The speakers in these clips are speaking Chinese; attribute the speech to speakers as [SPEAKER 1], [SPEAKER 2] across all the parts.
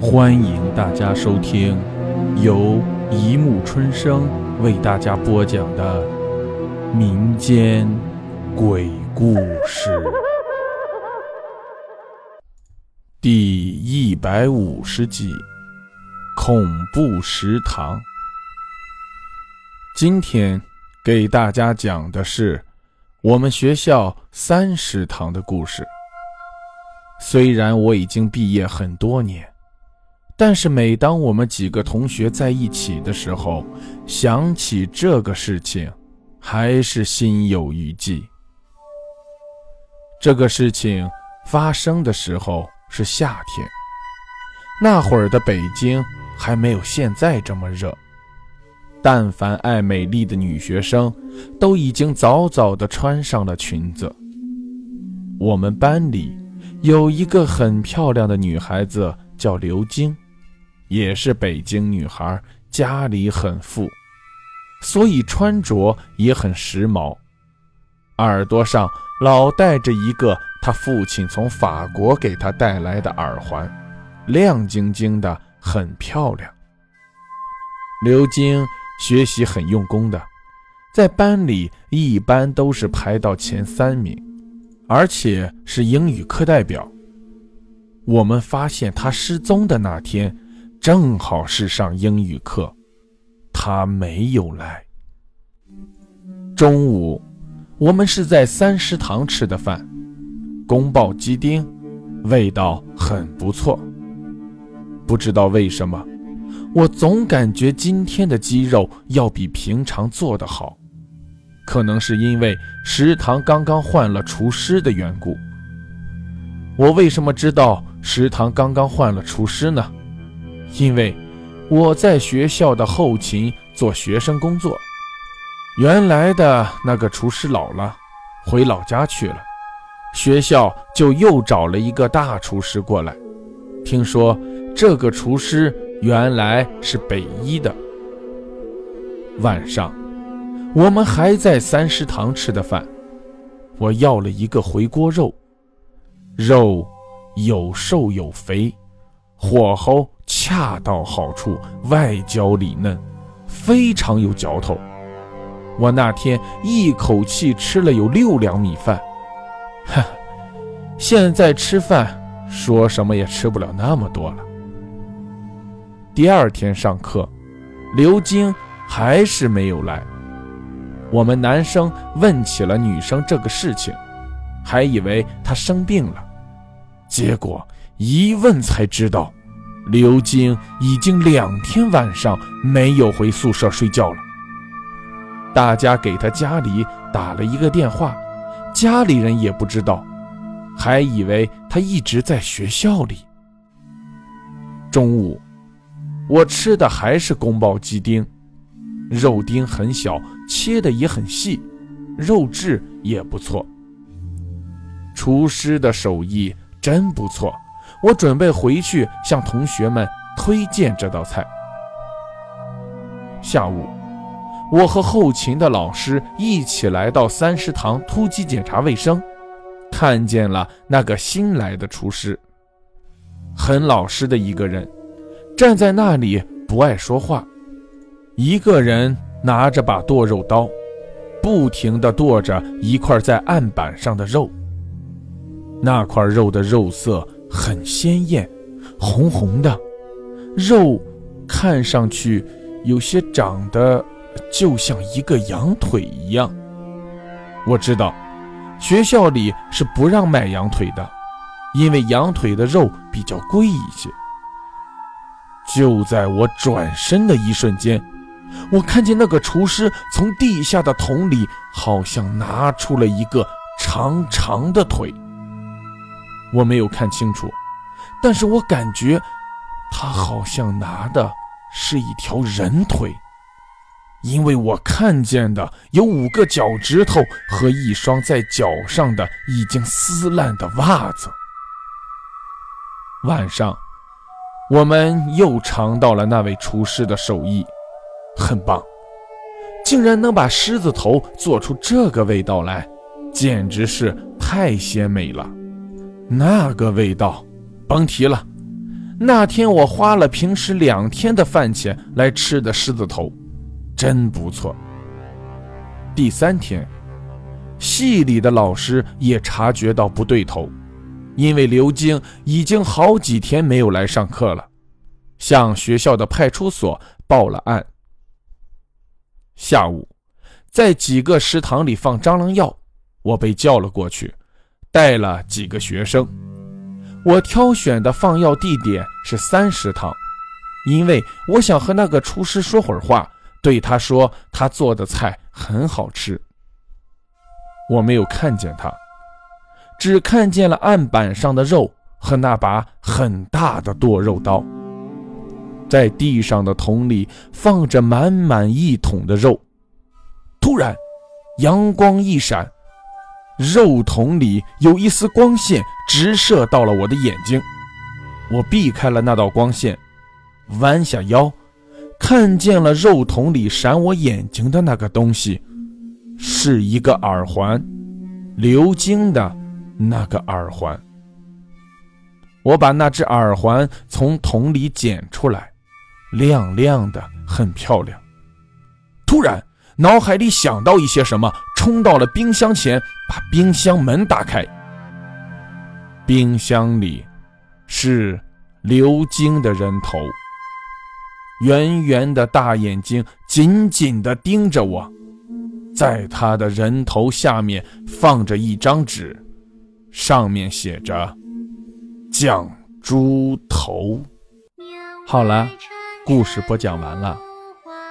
[SPEAKER 1] 欢迎大家收听由一木春生为大家播讲的民间鬼故事第一百五十集：恐怖食堂。今天给大家讲的是我们学校三食堂的故事。虽然我已经毕业很多年。但是每当我们几个同学在一起的时候，想起这个事情，还是心有余悸。这个事情发生的时候是夏天，那会儿的北京还没有现在这么热。但凡爱美丽的女学生，都已经早早地穿上了裙子。我们班里有一个很漂亮的女孩子，叫刘晶。也是北京女孩，家里很富，所以穿着也很时髦，耳朵上老戴着一个她父亲从法国给她带来的耳环，亮晶晶的，很漂亮。刘晶学习很用功的，在班里一般都是排到前三名，而且是英语课代表。我们发现她失踪的那天。正好是上英语课，他没有来。中午，我们是在三食堂吃的饭，宫爆鸡丁，味道很不错。不知道为什么，我总感觉今天的鸡肉要比平常做的好，可能是因为食堂刚刚换了厨师的缘故。我为什么知道食堂刚刚换了厨师呢？因为我在学校的后勤做学生工作，原来的那个厨师老了，回老家去了，学校就又找了一个大厨师过来。听说这个厨师原来是北医的。晚上，我们还在三食堂吃的饭，我要了一个回锅肉，肉有瘦有肥，火候。恰到好处，外焦里嫩，非常有嚼头。我那天一口气吃了有六两米饭，哈，现在吃饭说什么也吃不了那么多了。第二天上课，刘晶还是没有来。我们男生问起了女生这个事情，还以为她生病了，结果一问才知道。刘晶已经两天晚上没有回宿舍睡觉了。大家给他家里打了一个电话，家里人也不知道，还以为他一直在学校里。中午，我吃的还是宫保鸡丁，肉丁很小，切的也很细，肉质也不错。厨师的手艺真不错。我准备回去向同学们推荐这道菜。下午，我和后勤的老师一起来到三食堂突击检查卫生，看见了那个新来的厨师，很老实的一个人，站在那里不爱说话，一个人拿着把剁肉刀，不停地剁着一块在案板上的肉。那块肉的肉色。很鲜艳，红红的，肉看上去有些长得就像一个羊腿一样。我知道学校里是不让卖羊腿的，因为羊腿的肉比较贵一些。就在我转身的一瞬间，我看见那个厨师从地下的桶里好像拿出了一个长长的腿。我没有看清楚，但是我感觉他好像拿的是一条人腿，因为我看见的有五个脚趾头和一双在脚上的已经撕烂的袜子。晚上，我们又尝到了那位厨师的手艺，很棒，竟然能把狮子头做出这个味道来，简直是太鲜美了。那个味道，甭提了，那天我花了平时两天的饭钱来吃的狮子头，真不错。第三天，系里的老师也察觉到不对头，因为刘晶已经好几天没有来上课了，向学校的派出所报了案。下午，在几个食堂里放蟑螂药，我被叫了过去，带了几个学生。我挑选的放药地点是三食堂，因为我想和那个厨师说会儿话，对他说他做的菜很好吃。我没有看见他，只看见了案板上的肉和那把很大的剁肉刀。在地上的桶里放着满满一桶的肉。突然，阳光一闪。肉桶里有一丝光线直射到了我的眼睛，我避开了那道光线，弯下腰，看见了肉桶里闪我眼睛的那个东西，是一个耳环，鎏金的那个耳环。我把那只耳环从桶里捡出来，亮亮的，很漂亮。突然。脑海里想到一些什么，冲到了冰箱前，把冰箱门打开。冰箱里是刘晶的人头，圆圆的大眼睛紧紧地盯着我，在他的人头下面放着一张纸，上面写着“酱猪头”。好了，故事播讲完了，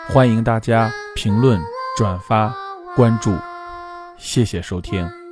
[SPEAKER 1] 欢迎大家评论。转发关注，谢谢收听。